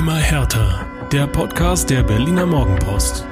Immer härter. Der Podcast der Berliner Morgenpost.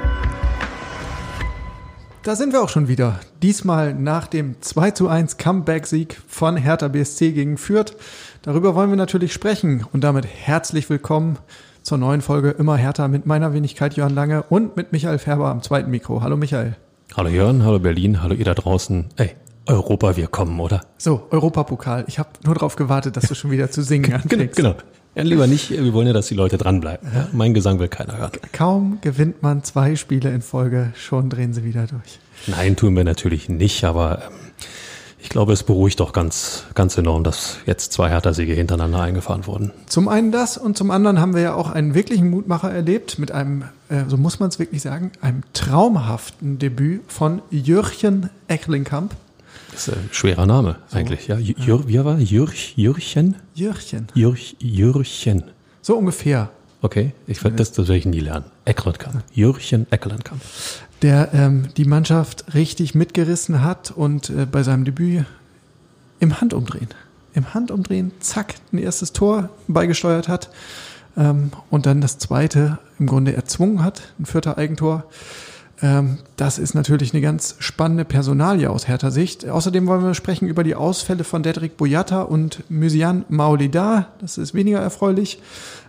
Da sind wir auch schon wieder. Diesmal nach dem 2 zu 1 Comeback-Sieg von Hertha BSC gegen Fürth. Darüber wollen wir natürlich sprechen und damit herzlich willkommen zur neuen Folge Immer härter mit meiner Wenigkeit Jörn Lange und mit Michael Färber am zweiten Mikro. Hallo Michael. Hallo Jörn, hallo Berlin, hallo ihr da draußen. Ey, Europa, wir kommen, oder? So, Europapokal. Ich habe nur darauf gewartet, dass du schon wieder zu singen anfängst. Genau. Ja, lieber nicht. Wir wollen ja, dass die Leute dranbleiben. Ja, mein Gesang will keiner hören. Kaum gewinnt man zwei Spiele in Folge, schon drehen sie wieder durch. Nein, tun wir natürlich nicht, aber ähm, ich glaube, es beruhigt doch ganz, ganz enorm, dass jetzt zwei Hertha-Siege hintereinander eingefahren wurden. Zum einen das und zum anderen haben wir ja auch einen wirklichen Mutmacher erlebt mit einem, äh, so muss man es wirklich sagen, einem traumhaften Debüt von Jürchen Ecklinkamp. Das ist ein schwerer Name eigentlich, ja. Jür, wie war Jürch, Jürchen? Jürchen. Jürch, Jürchen. So ungefähr. Okay, ich, das, das werde ich nie lernen. Ecklandkamp. Jürchen Ecklandkamp. Der ähm, die Mannschaft richtig mitgerissen hat und äh, bei seinem Debüt im Handumdrehen, im Handumdrehen, zack, ein erstes Tor beigesteuert hat ähm, und dann das zweite im Grunde erzwungen hat, ein vierter Eigentor. Ähm, das ist natürlich eine ganz spannende Personalie aus härter Sicht. Außerdem wollen wir sprechen über die Ausfälle von Dedrick Boyata und Mysian Maolida. Das ist weniger erfreulich.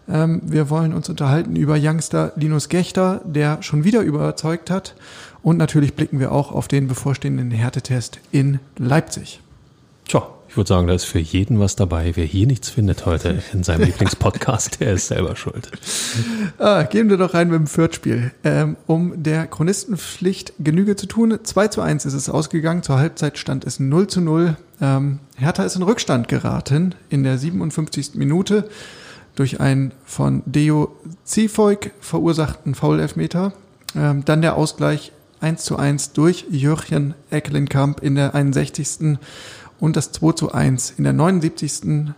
Ähm, wir wollen uns unterhalten über Youngster Linus Gechter, der schon wieder überzeugt hat. Und natürlich blicken wir auch auf den bevorstehenden Härtetest in Leipzig. Tja, ich würde sagen, da ist für jeden was dabei. Wer hier nichts findet heute in seinem Lieblingspodcast, der ist selber schuld. Ah, gehen wir doch rein mit dem Fürth-Spiel. Ähm, um der Chronistenpflicht Genüge zu tun, 2 zu 1 ist es ausgegangen. Zur Halbzeit stand es 0 zu 0. Ähm, Hertha ist in Rückstand geraten in der 57. Minute durch einen von Deo Zifoik verursachten Foul-Elfmeter. Ähm, dann der Ausgleich 1 zu 1 durch Jürgen Eckelenkamp in der 61 und das 2 zu 1 in der 79.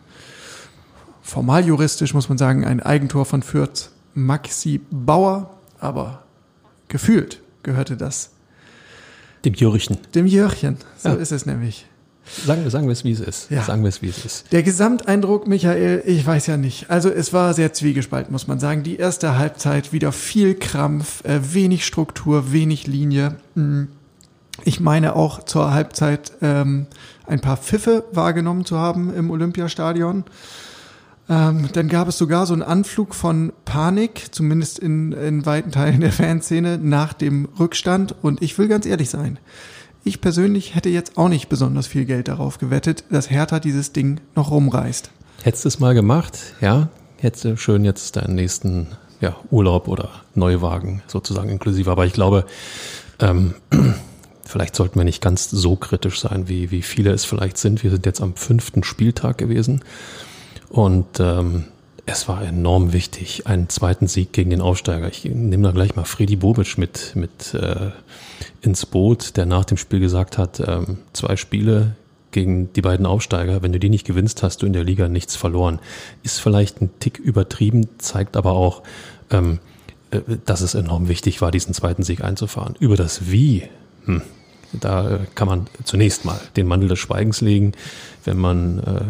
Formal juristisch muss man sagen, ein Eigentor von Fürth Maxi Bauer, aber gefühlt gehörte das dem Jürchen. Dem Jürchen, so ja. ist es nämlich. Sagen, sagen wir es, wie es ist. Ja. Sagen wir es, wie es ist. Der Gesamteindruck, Michael, ich weiß ja nicht. Also es war sehr zwiegespalten, muss man sagen. Die erste Halbzeit wieder viel Krampf, äh, wenig Struktur, wenig Linie. Hm. Ich meine auch zur Halbzeit ähm, ein paar Pfiffe wahrgenommen zu haben im Olympiastadion. Ähm, dann gab es sogar so einen Anflug von Panik, zumindest in, in weiten Teilen der Fanszene, nach dem Rückstand. Und ich will ganz ehrlich sein, ich persönlich hätte jetzt auch nicht besonders viel Geld darauf gewettet, dass Hertha dieses Ding noch rumreißt. Hättest du es mal gemacht, ja, hättest du schön jetzt deinen nächsten ja, Urlaub oder Neuwagen sozusagen inklusive. Aber ich glaube, ähm, vielleicht sollten wir nicht ganz so kritisch sein, wie, wie viele es vielleicht sind. Wir sind jetzt am fünften Spieltag gewesen und ähm, es war enorm wichtig, einen zweiten Sieg gegen den Aufsteiger. Ich nehme da gleich mal Freddy Bobic mit, mit äh, ins Boot, der nach dem Spiel gesagt hat, ähm, zwei Spiele gegen die beiden Aufsteiger, wenn du die nicht gewinnst, hast du in der Liga nichts verloren. Ist vielleicht ein Tick übertrieben, zeigt aber auch, ähm, äh, dass es enorm wichtig war, diesen zweiten Sieg einzufahren. Über das Wie, hm, da kann man zunächst mal den Mantel des Schweigens legen, wenn man, äh,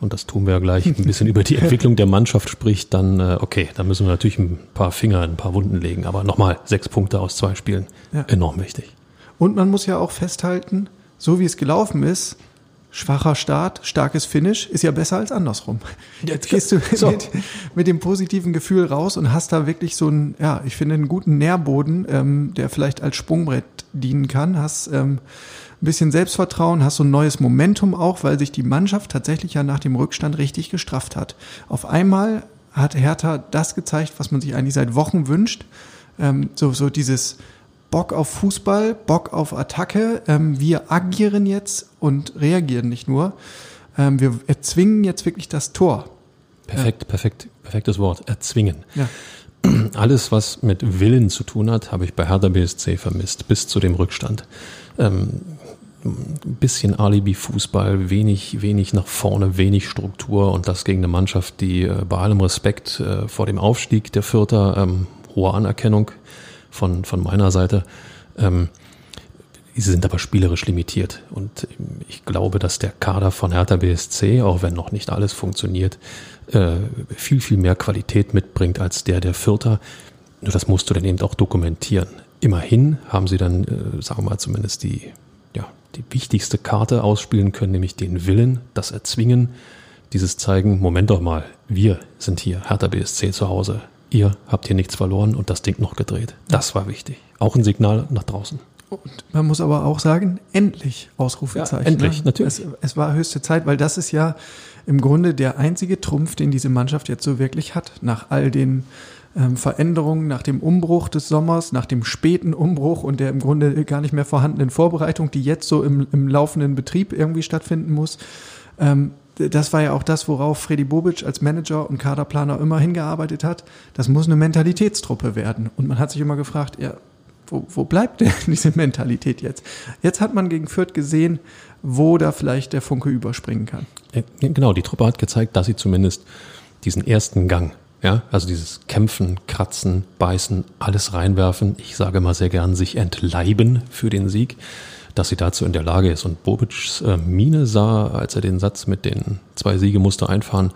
und das tun wir ja gleich, ein bisschen über die Entwicklung der Mannschaft spricht, dann äh, okay, da müssen wir natürlich ein paar Finger in ein paar Wunden legen. Aber nochmal, sechs Punkte aus zwei Spielen, ja. enorm wichtig. Und man muss ja auch festhalten, so wie es gelaufen ist, schwacher Start, starkes Finish ist ja besser als andersrum. Jetzt gehst du so. mit, mit, dem positiven Gefühl raus und hast da wirklich so einen, ja, ich finde, einen guten Nährboden, ähm, der vielleicht als Sprungbrett dienen kann. Hast ähm, ein bisschen Selbstvertrauen, hast so ein neues Momentum auch, weil sich die Mannschaft tatsächlich ja nach dem Rückstand richtig gestrafft hat. Auf einmal hat Hertha das gezeigt, was man sich eigentlich seit Wochen wünscht. Ähm, so, so dieses Bock auf Fußball, Bock auf Attacke. Ähm, wir agieren jetzt und reagieren nicht nur. Ähm, wir erzwingen jetzt wirklich das Tor. Perfekt, ja. perfekt, perfektes Wort. Erzwingen. Ja. Alles, was mit Willen zu tun hat, habe ich bei Hertha BSC vermisst, bis zu dem Rückstand. Ähm, ein bisschen Alibi-Fußball, wenig, wenig nach vorne, wenig Struktur und das gegen eine Mannschaft, die äh, bei allem Respekt äh, vor dem Aufstieg der Vierter, ähm, hohe Anerkennung von, von meiner Seite, ähm, sie sind aber spielerisch limitiert. Und ich glaube, dass der Kader von Hertha BSC, auch wenn noch nicht alles funktioniert, äh, viel, viel mehr Qualität mitbringt als der der Vierter. Nur das musst du dann eben auch dokumentieren. Immerhin haben sie dann, äh, sagen wir mal, zumindest die, ja, die wichtigste Karte ausspielen können, nämlich den Willen, das Erzwingen, dieses Zeigen, Moment doch mal, wir sind hier, Hertha BSC zu Hause. Ihr habt hier nichts verloren und das Ding noch gedreht. Das war wichtig. Auch ein Signal nach draußen. Und man muss aber auch sagen, endlich Ausrufezeichen. Ja, endlich, ne? natürlich. Es, es, war höchste Zeit, weil das ist ja im Grunde der einzige Trumpf, den diese Mannschaft jetzt so wirklich hat. Nach all den ähm, Veränderungen, nach dem Umbruch des Sommers, nach dem späten Umbruch und der im Grunde gar nicht mehr vorhandenen Vorbereitung, die jetzt so im, im laufenden Betrieb irgendwie stattfinden muss. Ähm, das war ja auch das, worauf Freddy Bobic als Manager und Kaderplaner immer hingearbeitet hat. Das muss eine Mentalitätstruppe werden. Und man hat sich immer gefragt, ja, wo, wo bleibt denn diese Mentalität jetzt? Jetzt hat man gegen Fürth gesehen, wo da vielleicht der Funke überspringen kann. Genau, die Truppe hat gezeigt, dass sie zumindest diesen ersten Gang, ja, also dieses Kämpfen, Kratzen, Beißen, alles reinwerfen, ich sage mal sehr gern, sich entleiben für den Sieg, dass sie dazu in der Lage ist. Und Bobic's äh, Mine sah, als er den Satz mit den zwei Siege musste einfahren,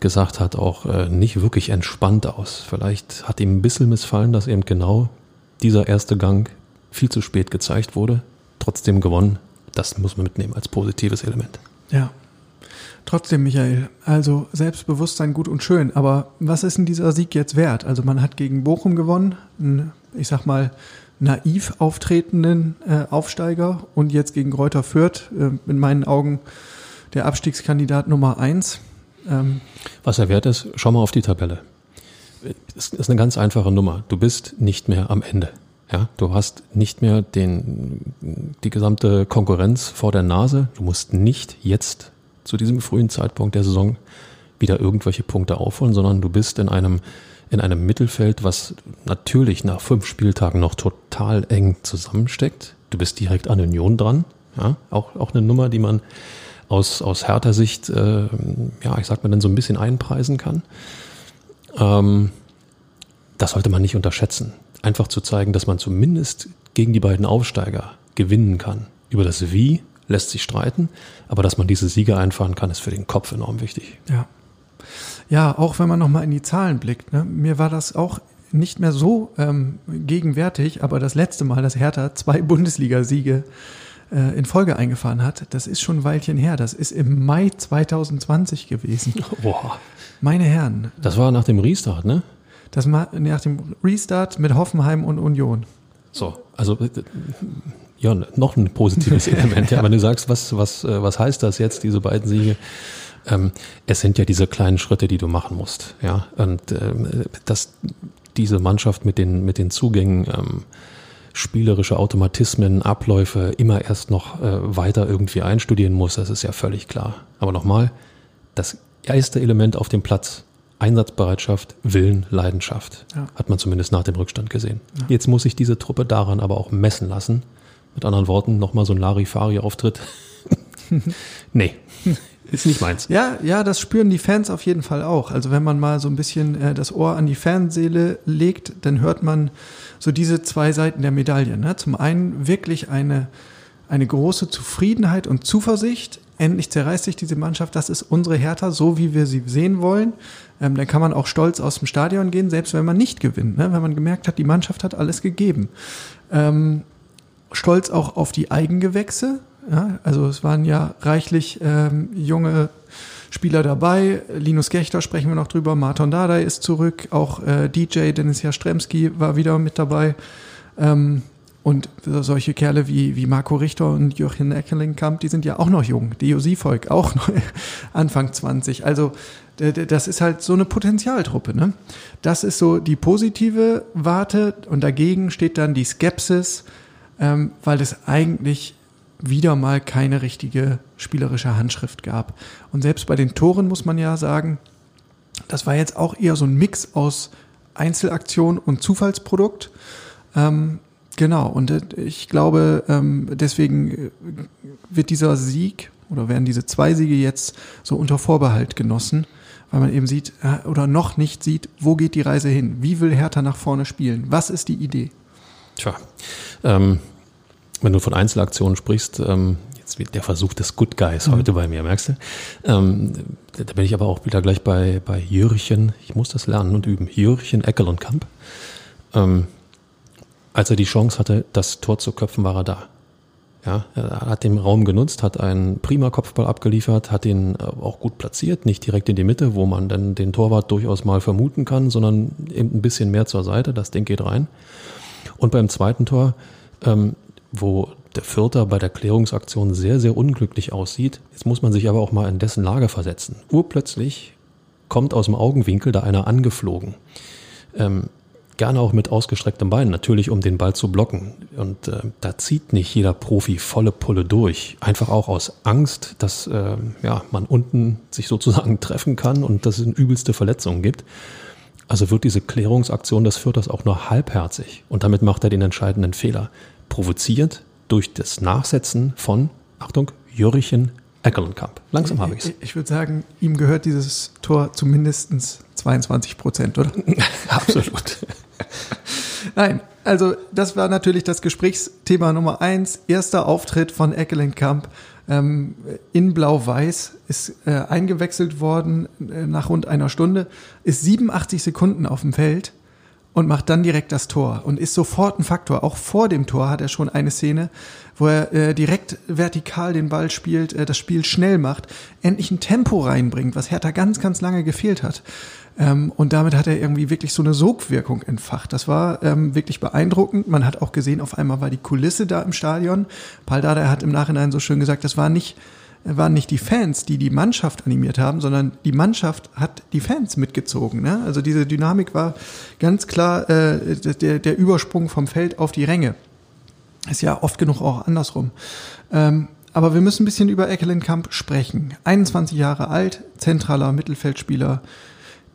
gesagt hat, auch äh, nicht wirklich entspannt aus. Vielleicht hat ihm ein bisschen missfallen, dass eben genau dieser erste Gang viel zu spät gezeigt wurde, trotzdem gewonnen. Das muss man mitnehmen als positives Element. Ja. Trotzdem, Michael, also Selbstbewusstsein gut und schön, aber was ist denn dieser Sieg jetzt wert? Also man hat gegen Bochum gewonnen, einen, ich sag mal, naiv auftretenden äh, Aufsteiger und jetzt gegen Kräuter Fürth, äh, in meinen Augen der Abstiegskandidat Nummer eins. Ähm, was er wert ist, schau mal auf die Tabelle. Es ist eine ganz einfache Nummer. Du bist nicht mehr am Ende. Ja, du hast nicht mehr den, die gesamte Konkurrenz vor der Nase. Du musst nicht jetzt zu diesem frühen Zeitpunkt der Saison wieder irgendwelche Punkte aufholen, sondern du bist in einem, in einem Mittelfeld, was natürlich nach fünf Spieltagen noch total eng zusammensteckt. Du bist direkt an Union dran. Ja, auch, auch eine Nummer, die man aus, aus härter Sicht, äh, ja, ich sag mal dann so ein bisschen einpreisen kann. Ähm, das sollte man nicht unterschätzen. Einfach zu zeigen, dass man zumindest gegen die beiden Aufsteiger gewinnen kann. Über das Wie lässt sich streiten, aber dass man diese Siege einfahren kann, ist für den Kopf enorm wichtig. Ja. Ja, auch wenn man nochmal in die Zahlen blickt. Ne? Mir war das auch nicht mehr so ähm, gegenwärtig, aber das letzte Mal, dass Hertha zwei Bundesligasiege äh, in Folge eingefahren hat, das ist schon ein Weilchen her. Das ist im Mai 2020 gewesen. Boah. Meine Herren. Das war nach dem Restart, ne? Das war nach dem Restart mit Hoffenheim und Union. So, also äh, ja, noch ein positives Element. Ja, wenn du sagst, was, was, äh, was heißt das jetzt, diese beiden Siege? Ähm, es sind ja diese kleinen Schritte, die du machen musst. Ja, und ähm, dass diese Mannschaft mit den, mit den Zugängen ähm, spielerische Automatismen, Abläufe immer erst noch äh, weiter irgendwie einstudieren muss, das ist ja völlig klar. Aber nochmal, das erste Element auf dem Platz, Einsatzbereitschaft, Willen, Leidenschaft, ja. hat man zumindest nach dem Rückstand gesehen. Ja. Jetzt muss sich diese Truppe daran aber auch messen lassen. Mit anderen Worten, nochmal so ein Larifari-Auftritt. nee, ist nicht meins. Ja, ja, das spüren die Fans auf jeden Fall auch. Also wenn man mal so ein bisschen äh, das Ohr an die Fanseele legt, dann hört man so diese zwei Seiten der Medaille. Ne? Zum einen wirklich eine, eine große Zufriedenheit und Zuversicht. Endlich zerreißt sich diese Mannschaft. Das ist unsere Hertha, so wie wir sie sehen wollen. Ähm, dann kann man auch stolz aus dem Stadion gehen, selbst wenn man nicht gewinnt. Ne? Wenn man gemerkt hat, die Mannschaft hat alles gegeben. Ähm, stolz auch auf die Eigengewächse. Ja? Also es waren ja reichlich ähm, junge Spieler dabei. Linus Gechter sprechen wir noch drüber. Martin Dardai ist zurück. Auch äh, DJ Dennis Jastremski war wieder mit dabei. Ähm, und solche Kerle wie, wie Marco Richter und Joachim Eckelingkamp, die sind ja auch noch jung. Dio Siefolk auch noch Anfang 20. Also das ist halt so eine Potenzialtruppe. Ne? Das ist so die positive Warte und dagegen steht dann die Skepsis, ähm, weil es eigentlich wieder mal keine richtige spielerische Handschrift gab. Und selbst bei den Toren muss man ja sagen, das war jetzt auch eher so ein Mix aus Einzelaktion und Zufallsprodukt. Ähm, genau, und äh, ich glaube, ähm, deswegen äh, wird dieser Sieg oder werden diese zwei Siege jetzt so unter Vorbehalt genossen, weil man eben sieht äh, oder noch nicht sieht, wo geht die Reise hin? Wie will Hertha nach vorne spielen? Was ist die Idee? Tja, ähm, wenn du von Einzelaktionen sprichst, ähm, jetzt wird der Versuch des Good Guys mhm. heute bei mir, merkst du? Ähm, da bin ich aber auch wieder gleich bei, bei Jürchen, ich muss das lernen und üben, Jürchen Eckelenkamp. Ähm, als er die Chance hatte, das Tor zu köpfen, war er da. Ja, er hat den Raum genutzt, hat einen prima Kopfball abgeliefert, hat ihn äh, auch gut platziert, nicht direkt in die Mitte, wo man dann den Torwart durchaus mal vermuten kann, sondern eben ein bisschen mehr zur Seite, das Ding geht rein. Und beim zweiten Tor, ähm, wo der Vierter bei der Klärungsaktion sehr, sehr unglücklich aussieht, jetzt muss man sich aber auch mal in dessen Lage versetzen. Urplötzlich kommt aus dem Augenwinkel da einer angeflogen. Ähm, gerne auch mit ausgestrecktem Bein, natürlich um den Ball zu blocken. Und äh, da zieht nicht jeder Profi volle Pulle durch. Einfach auch aus Angst, dass äh, ja, man unten sich sozusagen treffen kann und dass es übelste Verletzungen gibt. Also wird diese Klärungsaktion des Vierters auch nur halbherzig. Und damit macht er den entscheidenden Fehler. Provoziert durch das Nachsetzen von, Achtung, Jürchen Eckelenkamp. Langsam habe ich es. Ich würde sagen, ihm gehört dieses Tor zu mindestens 22 Prozent, oder? Absolut. Nein, also das war natürlich das Gesprächsthema Nummer eins. Erster Auftritt von Eckelenkamp ähm, in Blau-Weiß ist äh, eingewechselt worden äh, nach rund einer Stunde, ist 87 Sekunden auf dem Feld und macht dann direkt das Tor und ist sofort ein Faktor. Auch vor dem Tor hat er schon eine Szene, wo er äh, direkt vertikal den Ball spielt, äh, das Spiel schnell macht, endlich ein Tempo reinbringt, was Hertha ganz, ganz lange gefehlt hat. Ähm, und damit hat er irgendwie wirklich so eine Sogwirkung entfacht. Das war ähm, wirklich beeindruckend. Man hat auch gesehen, auf einmal war die Kulisse da im Stadion. Paul Dada hat im Nachhinein so schön gesagt, das war nicht waren nicht die Fans, die die Mannschaft animiert haben, sondern die Mannschaft hat die Fans mitgezogen. Ne? Also diese Dynamik war ganz klar äh, der, der Übersprung vom Feld auf die Ränge. Ist ja oft genug auch andersrum. Ähm, aber wir müssen ein bisschen über Eckelenkamp sprechen. 21 Jahre alt, zentraler Mittelfeldspieler,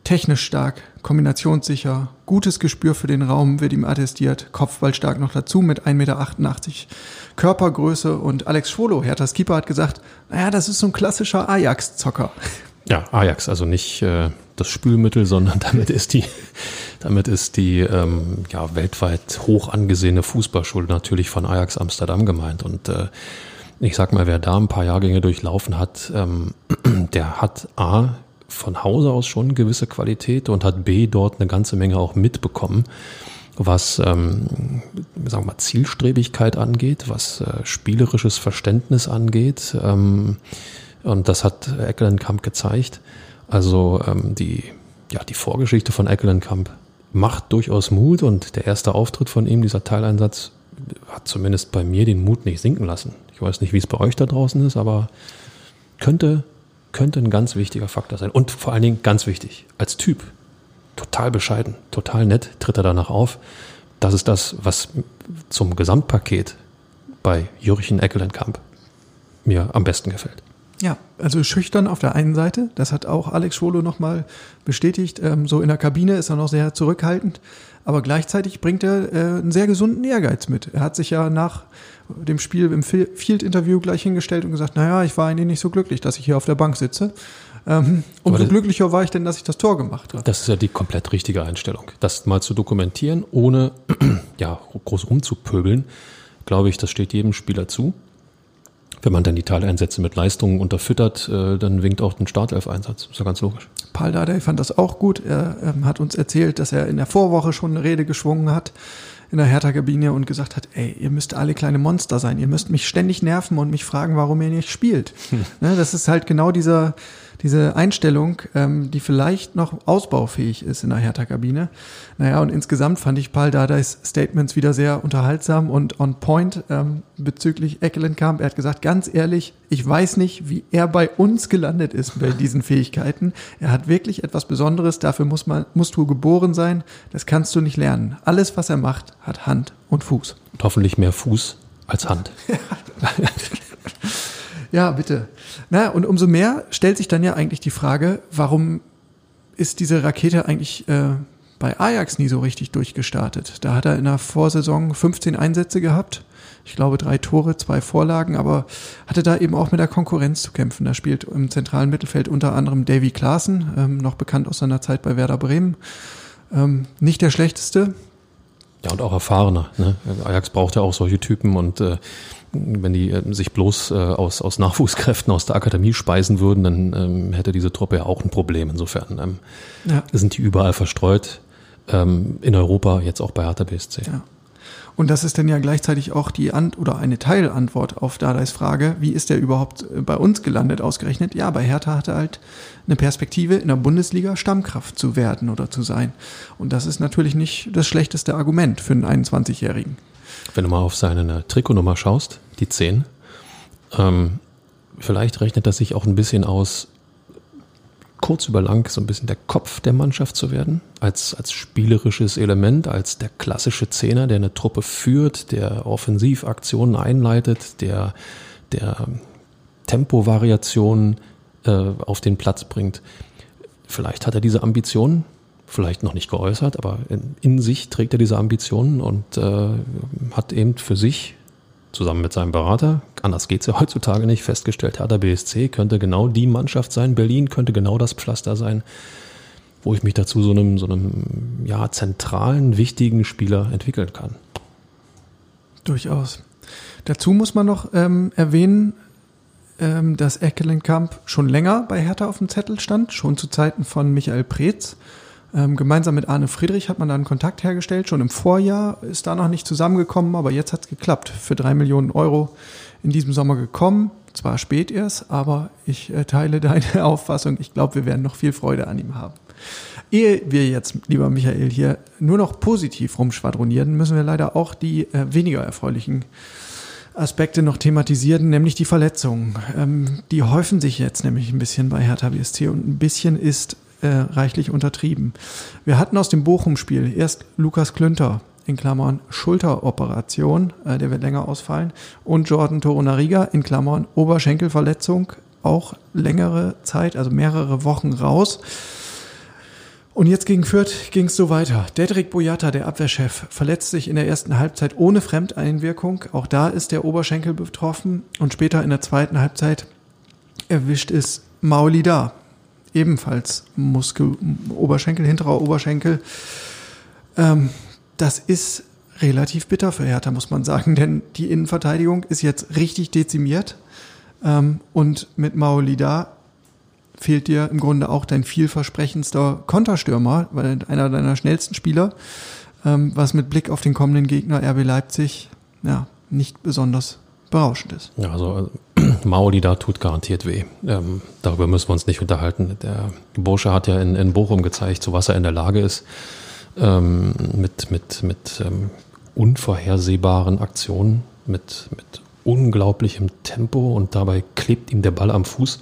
technisch stark, kombinationssicher, gutes Gespür für den Raum wird ihm attestiert, Kopfball stark noch dazu mit 1,88 Meter Körpergröße und Alex Schwolo, Herthas Keeper, hat gesagt, naja, das ist so ein klassischer Ajax-Zocker. Ja, Ajax, also nicht äh, das Spülmittel, sondern damit ist die, damit ist die ähm, ja, weltweit hoch angesehene Fußballschule natürlich von Ajax Amsterdam gemeint. Und äh, ich sag mal, wer da ein paar Jahrgänge durchlaufen hat, ähm, der hat A, von Hause aus schon gewisse Qualität und hat B dort eine ganze Menge auch mitbekommen, was ähm, sagen wir mal Zielstrebigkeit angeht, was äh, spielerisches Verständnis angeht. Ähm, und das hat Eckelenkamp gezeigt. Also ähm, die, ja, die Vorgeschichte von Eckelenkamp macht durchaus Mut und der erste Auftritt von ihm, dieser Teileinsatz, hat zumindest bei mir den Mut nicht sinken lassen. Ich weiß nicht, wie es bei euch da draußen ist, aber könnte könnte ein ganz wichtiger Faktor sein. Und vor allen Dingen ganz wichtig, als Typ. Total bescheiden, total nett, tritt er danach auf. Das ist das, was zum Gesamtpaket bei Jürchen Eckelenkamp mir am besten gefällt. Ja, also schüchtern auf der einen Seite, das hat auch Alex Schwolo nochmal bestätigt. Ähm, so in der Kabine ist er noch sehr zurückhaltend, aber gleichzeitig bringt er äh, einen sehr gesunden Ehrgeiz mit. Er hat sich ja nach dem Spiel im Field-Interview gleich hingestellt und gesagt, naja, ich war eigentlich nicht so glücklich, dass ich hier auf der Bank sitze. Ähm, umso glücklicher war ich denn, dass ich das Tor gemacht habe. Das ist ja die komplett richtige Einstellung. Das mal zu dokumentieren, ohne ja, groß rumzupöbeln, glaube ich, das steht jedem Spieler zu. Wenn man dann die Teileinsätze mit Leistungen unterfüttert, äh, dann winkt auch ein Startelf-Einsatz. Ist ja ganz logisch. Paul Dardai fand das auch gut. Er ähm, hat uns erzählt, dass er in der Vorwoche schon eine Rede geschwungen hat in der Hertha-Kabine und gesagt hat, ey, ihr müsst alle kleine Monster sein, ihr müsst mich ständig nerven und mich fragen, warum ihr nicht spielt. Ne, das ist halt genau dieser, diese Einstellung, ähm, die vielleicht noch ausbaufähig ist in der Hertha-Kabine. Naja, und insgesamt fand ich Paul Dardais Statements wieder sehr unterhaltsam und on point ähm, bezüglich Eckelenkamp. Er hat gesagt, ganz ehrlich, ich weiß nicht, wie er bei uns gelandet ist bei diesen Fähigkeiten. Er hat wirklich etwas Besonderes, dafür muss man, musst du geboren sein, das kannst du nicht lernen. Alles, was er macht, hat Hand und Fuß. Und hoffentlich mehr Fuß als Hand. Ja, bitte. Na, und umso mehr stellt sich dann ja eigentlich die Frage, warum ist diese Rakete eigentlich äh, bei Ajax nie so richtig durchgestartet? Da hat er in der Vorsaison 15 Einsätze gehabt. Ich glaube, drei Tore, zwei Vorlagen, aber hatte da eben auch mit der Konkurrenz zu kämpfen. Da spielt im zentralen Mittelfeld unter anderem Davy Klaassen, ähm, noch bekannt aus seiner Zeit bei Werder Bremen. Ähm, nicht der schlechteste, Ja, und auch erfahrener. Ne? Ajax braucht ja auch solche Typen und äh, wenn die äh, sich bloß äh, aus, aus Nachwuchskräften aus der Akademie speisen würden, dann ähm, hätte diese Truppe ja auch ein Problem. Insofern ähm, ja. sind die überall verstreut. Ähm, in Europa, jetzt auch bei Hertha BSC. Ja. Und das ist dann ja gleichzeitig auch die Ant oder eine Teilantwort auf Dardais Frage, wie ist der überhaupt äh, bei uns gelandet, ausgerechnet? Ja, bei Hertha hatte halt eine Perspektive, in der Bundesliga Stammkraft zu werden oder zu sein. Und das ist natürlich nicht das schlechteste Argument für einen 21-Jährigen. Wenn du mal auf seine Trikotnummer schaust, die 10, ähm, vielleicht rechnet das sich auch ein bisschen aus, kurz über lang so ein bisschen der Kopf der Mannschaft zu werden, als, als spielerisches Element, als der klassische Zehner, der eine Truppe führt, der Offensivaktionen einleitet, der, der Tempovariationen äh, auf den Platz bringt. Vielleicht hat er diese Ambitionen, vielleicht noch nicht geäußert, aber in, in sich trägt er diese Ambitionen und äh, hat eben für sich zusammen mit seinem Berater, anders geht's ja heutzutage nicht, festgestellt, Hertha BSC könnte genau die Mannschaft sein, Berlin könnte genau das Pflaster sein, wo ich mich dazu so einem, so einem ja, zentralen, wichtigen Spieler entwickeln kann. Durchaus. Dazu muss man noch ähm, erwähnen, ähm, dass Eckelenkamp schon länger bei Hertha auf dem Zettel stand, schon zu Zeiten von Michael Preetz. Ähm, gemeinsam mit Arne Friedrich hat man da einen Kontakt hergestellt. Schon im Vorjahr ist da noch nicht zusammengekommen, aber jetzt hat es geklappt. Für drei Millionen Euro in diesem Sommer gekommen. Zwar spät erst, aber ich äh, teile deine Auffassung. Ich glaube, wir werden noch viel Freude an ihm haben. Ehe wir jetzt, lieber Michael, hier nur noch positiv rumschwadronieren, müssen wir leider auch die äh, weniger erfreulichen Aspekte noch thematisieren, nämlich die Verletzungen. Ähm, die häufen sich jetzt nämlich ein bisschen bei Hertha BSC und ein bisschen ist äh, reichlich untertrieben. Wir hatten aus dem Bochum-Spiel erst Lukas Klünter, in Klammern Schulteroperation, äh, der wird länger ausfallen, und Jordan Torunariga in Klammern Oberschenkelverletzung, auch längere Zeit, also mehrere Wochen raus. Und jetzt gegen Fürth ging es so weiter. Dedrick Boyata, der Abwehrchef, verletzt sich in der ersten Halbzeit ohne Fremdeinwirkung. Auch da ist der Oberschenkel betroffen. Und später in der zweiten Halbzeit erwischt es Mauli da ebenfalls Muskel, Oberschenkel, hinterer Oberschenkel. Ähm, das ist relativ bitter für Hertha, muss man sagen, denn die Innenverteidigung ist jetzt richtig dezimiert. Ähm, und mit Maolida fehlt dir im Grunde auch dein vielversprechendster Konterstürmer, weil einer deiner schnellsten Spieler, ähm, was mit Blick auf den kommenden Gegner RB Leipzig ja nicht besonders berauschend ist. Ja, also Mauli da tut garantiert weh. Ähm, darüber müssen wir uns nicht unterhalten. Der Bursche hat ja in, in Bochum gezeigt, zu was er in der Lage ist. Ähm, mit mit, mit ähm, unvorhersehbaren Aktionen, mit, mit unglaublichem Tempo und dabei klebt ihm der Ball am Fuß.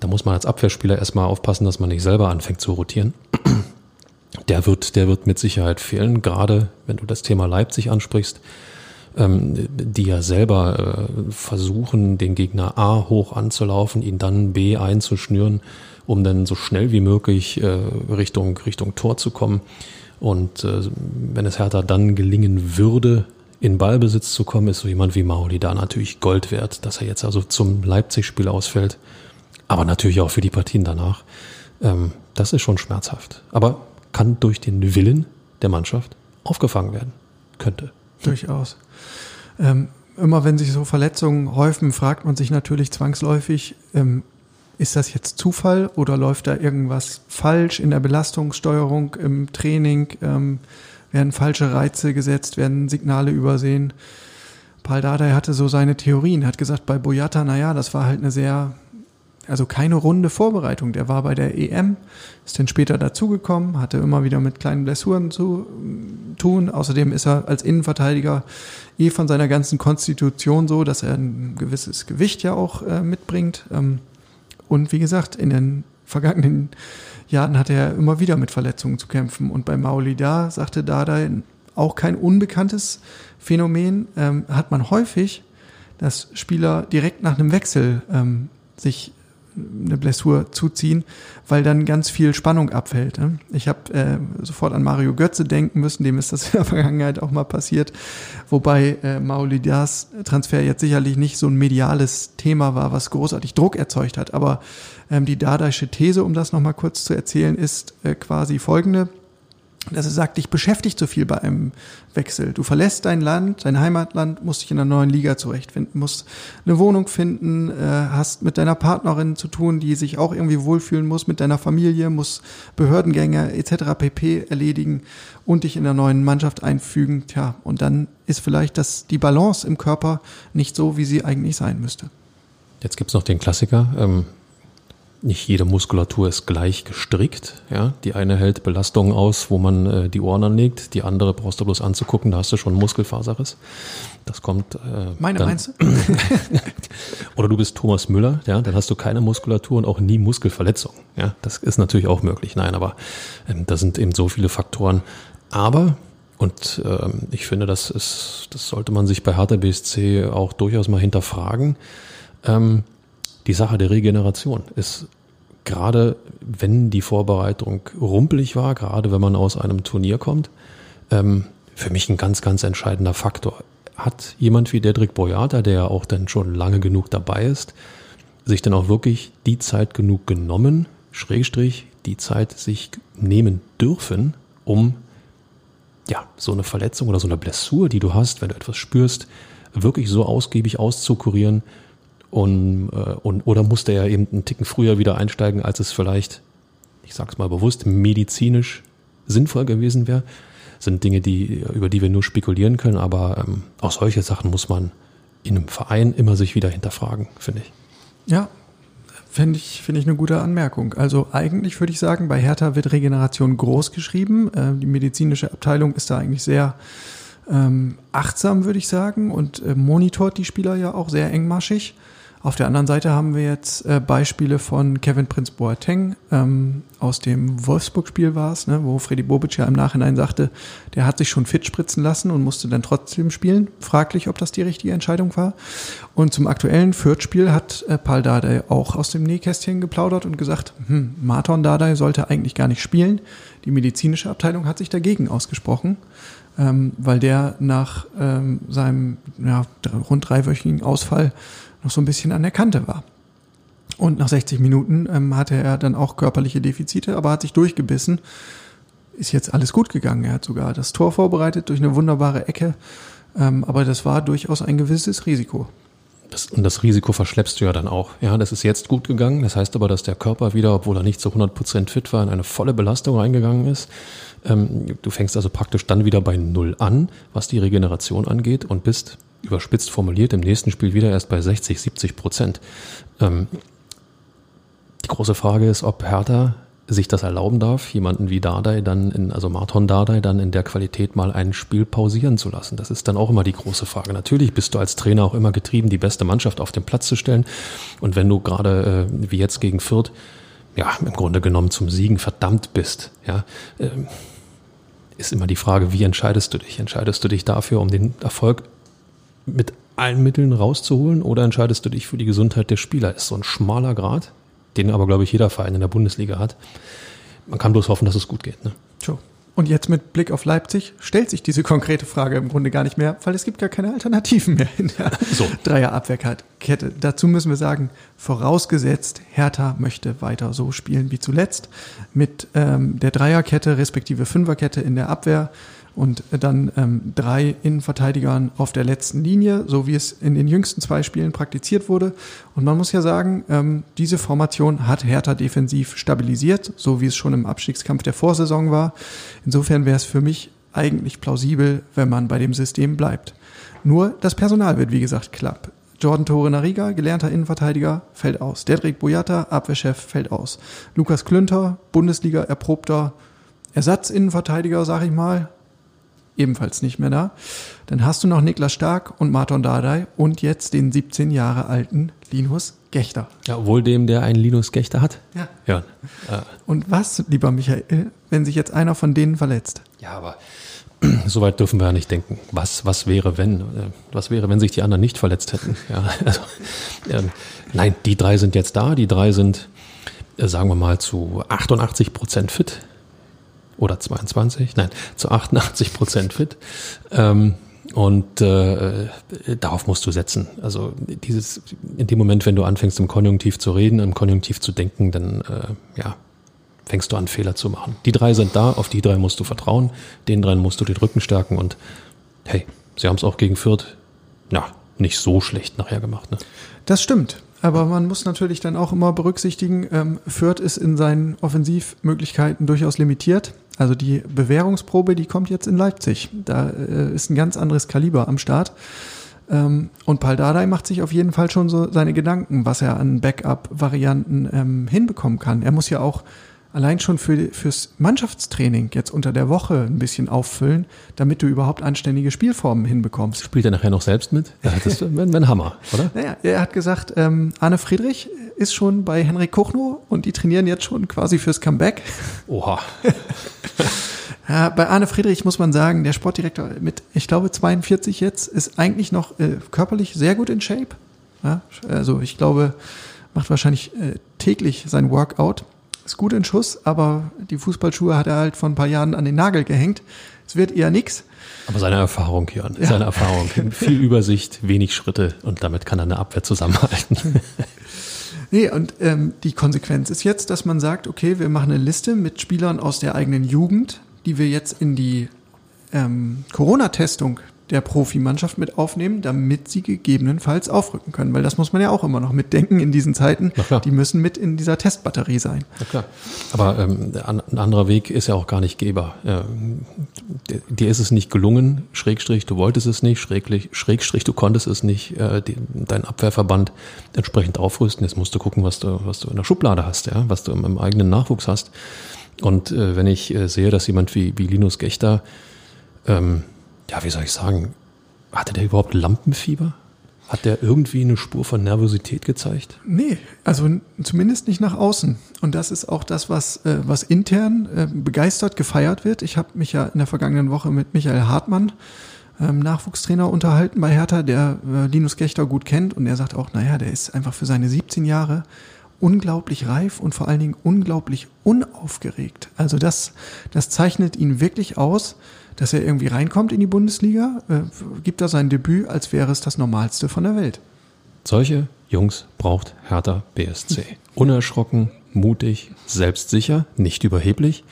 Da muss man als Abwehrspieler erstmal aufpassen, dass man nicht selber anfängt zu rotieren. Der wird, der wird mit Sicherheit fehlen, gerade wenn du das Thema Leipzig ansprichst ähm, die ja selber äh, versuchen, den Gegner A hoch anzulaufen, ihn dann B einzuschnüren, um dann so schnell wie möglich äh, Richtung, Richtung Tor zu kommen. Und äh, wenn es Hertha dann gelingen würde, in Ballbesitz zu kommen, ist so jemand wie Mauli da natürlich Gold wert, dass er jetzt also zum Leipzig-Spiel ausfällt, aber natürlich auch für die Partien danach. Ähm, das ist schon schmerzhaft, aber kann durch den Willen der Mannschaft aufgefangen werden. Könnte. Durchaus. Ähm, immer wenn sich so Verletzungen häufen, fragt man sich natürlich zwangsläufig, ähm, ist das jetzt Zufall oder läuft da irgendwas falsch in der Belastungssteuerung, im Training? Ähm, werden falsche Reize gesetzt, werden Signale übersehen? Paul Dardai hatte so seine Theorien, hat gesagt, bei Boyata, naja, das war halt eine sehr also keine runde Vorbereitung. Der war bei der EM, ist dann später dazugekommen, hatte immer wieder mit kleinen Blessuren zu tun. Außerdem ist er als Innenverteidiger eh von seiner ganzen Konstitution so, dass er ein gewisses Gewicht ja auch äh, mitbringt. Ähm, und wie gesagt, in den vergangenen Jahren hatte er immer wieder mit Verletzungen zu kämpfen. Und bei Mauli da sagte Dada auch kein unbekanntes Phänomen, ähm, hat man häufig, dass Spieler direkt nach einem Wechsel ähm, sich eine Blessur zuziehen, weil dann ganz viel Spannung abfällt. Ne? Ich habe äh, sofort an Mario Götze denken müssen, dem ist das in der Vergangenheit auch mal passiert, wobei äh, Maulidas Transfer jetzt sicherlich nicht so ein mediales Thema war, was großartig Druck erzeugt hat. Aber ähm, die dadaische These, um das nochmal kurz zu erzählen, ist äh, quasi folgende. Dass er sagt, dich beschäftigt so viel bei einem Wechsel. Du verlässt dein Land, dein Heimatland, musst dich in einer neuen Liga zurechtfinden, musst eine Wohnung finden, äh, hast mit deiner Partnerin zu tun, die sich auch irgendwie wohlfühlen muss, mit deiner Familie, muss Behördengänge etc. pp. erledigen und dich in der neuen Mannschaft einfügen. Tja, und dann ist vielleicht das, die Balance im Körper nicht so, wie sie eigentlich sein müsste. Jetzt gibt's noch den Klassiker. Ähm, nicht jede Muskulatur ist gleich gestrickt. Ja, die eine hält Belastungen aus, wo man äh, die Ohren anlegt, die andere brauchst du bloß anzugucken, da hast du schon Muskelfaserriss. Das kommt. Äh, Meine dann, meinst du? oder du bist Thomas Müller, ja, dann hast du keine Muskulatur und auch nie Muskelverletzungen. Ja, das ist natürlich auch möglich. Nein, aber ähm, da sind eben so viele Faktoren. Aber und ähm, ich finde, das ist, das sollte man sich bei Hertha BSC auch durchaus mal hinterfragen. Ähm, die Sache der Regeneration ist gerade, wenn die Vorbereitung rumpelig war, gerade wenn man aus einem Turnier kommt, ähm, für mich ein ganz, ganz entscheidender Faktor. Hat jemand wie Dedrick Boyata, der ja auch dann schon lange genug dabei ist, sich dann auch wirklich die Zeit genug genommen, Schrägstrich, die Zeit sich nehmen dürfen, um ja, so eine Verletzung oder so eine Blessur, die du hast, wenn du etwas spürst, wirklich so ausgiebig auszukurieren, und, äh, und, oder musste er eben einen Ticken früher wieder einsteigen, als es vielleicht, ich sag's mal bewusst, medizinisch sinnvoll gewesen wäre. Sind Dinge, die, über die wir nur spekulieren können, aber ähm, auch solche Sachen muss man in einem Verein immer sich wieder hinterfragen, finde ich. Ja, finde ich, finde ich eine gute Anmerkung. Also eigentlich würde ich sagen, bei Hertha wird Regeneration groß geschrieben. Äh, die medizinische Abteilung ist da eigentlich sehr ähm, achtsam, würde ich sagen, und äh, monitort die Spieler ja auch sehr engmaschig. Auf der anderen Seite haben wir jetzt äh, Beispiele von Kevin Prince Boateng ähm, aus dem Wolfsburg-Spiel war es, ne, wo Freddy Bobic ja im Nachhinein sagte, der hat sich schon fit spritzen lassen und musste dann trotzdem spielen. Fraglich, ob das die richtige Entscheidung war. Und zum aktuellen Fürth-Spiel hat äh, Paul Dardai auch aus dem Nähkästchen geplaudert und gesagt, hm, Marton Dardai sollte eigentlich gar nicht spielen. Die medizinische Abteilung hat sich dagegen ausgesprochen. Ähm, weil der nach ähm, seinem ja, rund dreiwöchigen Ausfall noch so ein bisschen an der Kante war. Und nach 60 Minuten ähm, hatte er dann auch körperliche Defizite, aber hat sich durchgebissen. Ist jetzt alles gut gegangen. Er hat sogar das Tor vorbereitet durch eine wunderbare Ecke. Ähm, aber das war durchaus ein gewisses Risiko. Das, und das Risiko verschleppst du ja dann auch. Ja, das ist jetzt gut gegangen. Das heißt aber, dass der Körper wieder, obwohl er nicht zu 100 Prozent fit war, in eine volle Belastung reingegangen ist. Ähm, du fängst also praktisch dann wieder bei Null an, was die Regeneration angeht und bist überspitzt formuliert, im nächsten Spiel wieder erst bei 60, 70 Prozent. Ähm, die große Frage ist, ob Hertha sich das erlauben darf, jemanden wie Dardai dann in, also Marton Dardai dann in der Qualität mal ein Spiel pausieren zu lassen. Das ist dann auch immer die große Frage. Natürlich bist du als Trainer auch immer getrieben, die beste Mannschaft auf den Platz zu stellen. Und wenn du gerade äh, wie jetzt gegen Fürth, ja, im Grunde genommen zum Siegen verdammt bist, ja, äh, ist immer die Frage, wie entscheidest du dich? Entscheidest du dich dafür, um den Erfolg mit allen Mitteln rauszuholen oder entscheidest du dich für die Gesundheit der Spieler? Ist so ein schmaler Grad, den aber, glaube ich, jeder Verein in der Bundesliga hat. Man kann bloß hoffen, dass es gut geht. Ne? Sure. Und jetzt mit Blick auf Leipzig stellt sich diese konkrete Frage im Grunde gar nicht mehr, weil es gibt gar keine Alternativen mehr in der so. Dreierabwehrkette. Dazu müssen wir sagen, vorausgesetzt, Hertha möchte weiter so spielen wie zuletzt, mit ähm, der Dreierkette respektive Fünferkette in der Abwehr und dann ähm, drei Innenverteidigern auf der letzten Linie, so wie es in den jüngsten zwei Spielen praktiziert wurde. Und man muss ja sagen, ähm, diese Formation hat Hertha defensiv stabilisiert, so wie es schon im Abstiegskampf der Vorsaison war. Insofern wäre es für mich eigentlich plausibel, wenn man bei dem System bleibt. Nur das Personal wird, wie gesagt, klapp. Jordan Tore Nariga, gelernter Innenverteidiger, fällt aus. Dedrick Boyata, Abwehrchef, fällt aus. Lukas Klünter, Bundesliga erprobter Ersatzinnenverteidiger, sag ich mal, ebenfalls nicht mehr da. Dann hast du noch Niklas Stark und Martin Dardai und jetzt den 17 Jahre alten Linus Gechter. Ja, wohl dem, der einen Linus Gechter hat. Ja. ja. Und was, lieber Michael, wenn sich jetzt einer von denen verletzt? Ja, aber so weit dürfen wir ja nicht denken. Was, was wäre, wenn? Äh, was wäre, wenn sich die anderen nicht verletzt hätten? Ja, also, ähm, nein, die drei sind jetzt da. Die drei sind, äh, sagen wir mal, zu 88 Prozent fit oder 22, nein, zu 88 Prozent fit. Ähm, und äh, darauf musst du setzen. Also dieses, in dem Moment, wenn du anfängst, im Konjunktiv zu reden, im Konjunktiv zu denken, dann äh, ja, fängst du an, Fehler zu machen. Die drei sind da, auf die drei musst du vertrauen, den dreien musst du den Rücken stärken und hey, sie haben es auch gegen Fürth, ja, nicht so schlecht nachher gemacht. Ne? Das stimmt. Aber man muss natürlich dann auch immer berücksichtigen, ähm, Fürth ist in seinen Offensivmöglichkeiten durchaus limitiert. Also die Bewährungsprobe, die kommt jetzt in Leipzig. Da äh, ist ein ganz anderes Kaliber am Start. Ähm, und Paul Dardai macht sich auf jeden Fall schon so seine Gedanken, was er an Backup-Varianten ähm, hinbekommen kann. Er muss ja auch allein schon für, fürs Mannschaftstraining jetzt unter der Woche ein bisschen auffüllen, damit du überhaupt anständige Spielformen hinbekommst. Spielt er nachher noch selbst mit? Ja, das wäre ein Hammer, oder? Naja, er hat gesagt, ähm, Arne Friedrich ist schon bei Henrik Kuchno und die trainieren jetzt schon quasi fürs Comeback. Oha. ja, bei Arne Friedrich muss man sagen, der Sportdirektor mit, ich glaube, 42 jetzt, ist eigentlich noch äh, körperlich sehr gut in Shape. Ja, also ich glaube, macht wahrscheinlich äh, täglich sein Workout ist gut in Schuss, aber die Fußballschuhe hat er halt vor ein paar Jahren an den Nagel gehängt. Es wird eher nix. Aber seine Erfahrung, Jan, ja. seine Erfahrung. Viel Übersicht, wenig Schritte und damit kann er eine Abwehr zusammenhalten. nee, und ähm, die Konsequenz ist jetzt, dass man sagt, okay, wir machen eine Liste mit Spielern aus der eigenen Jugend, die wir jetzt in die ähm, Corona-Testung der Profimannschaft mit aufnehmen, damit sie gegebenenfalls aufrücken können. Weil das muss man ja auch immer noch mitdenken in diesen Zeiten. Die müssen mit in dieser Testbatterie sein. Na klar. Aber ähm, ein anderer Weg ist ja auch gar nicht gehbar. Ähm, dir ist es nicht gelungen, Schrägstrich, du wolltest es nicht, Schrägstrich, Schrägstrich du konntest es nicht, äh, die, dein Abwehrverband entsprechend aufrüsten. Jetzt musst du gucken, was du, was du in der Schublade hast, ja, was du im, im eigenen Nachwuchs hast. Und äh, wenn ich äh, sehe, dass jemand wie, wie Linus Gechter ähm, ja, wie soll ich sagen, hatte der überhaupt Lampenfieber? Hat der irgendwie eine Spur von Nervosität gezeigt? Nee, also zumindest nicht nach außen. Und das ist auch das, was, äh, was intern äh, begeistert gefeiert wird. Ich habe mich ja in der vergangenen Woche mit Michael Hartmann, ähm, Nachwuchstrainer, unterhalten bei Hertha, der äh, Linus Gechter gut kennt. Und er sagt auch, naja, der ist einfach für seine 17 Jahre unglaublich reif und vor allen Dingen unglaublich unaufgeregt. Also das, das zeichnet ihn wirklich aus dass er irgendwie reinkommt in die Bundesliga, äh, gibt er sein Debüt, als wäre es das Normalste von der Welt. Solche Jungs braucht Hertha BSC. Unerschrocken, mutig, selbstsicher, nicht überheblich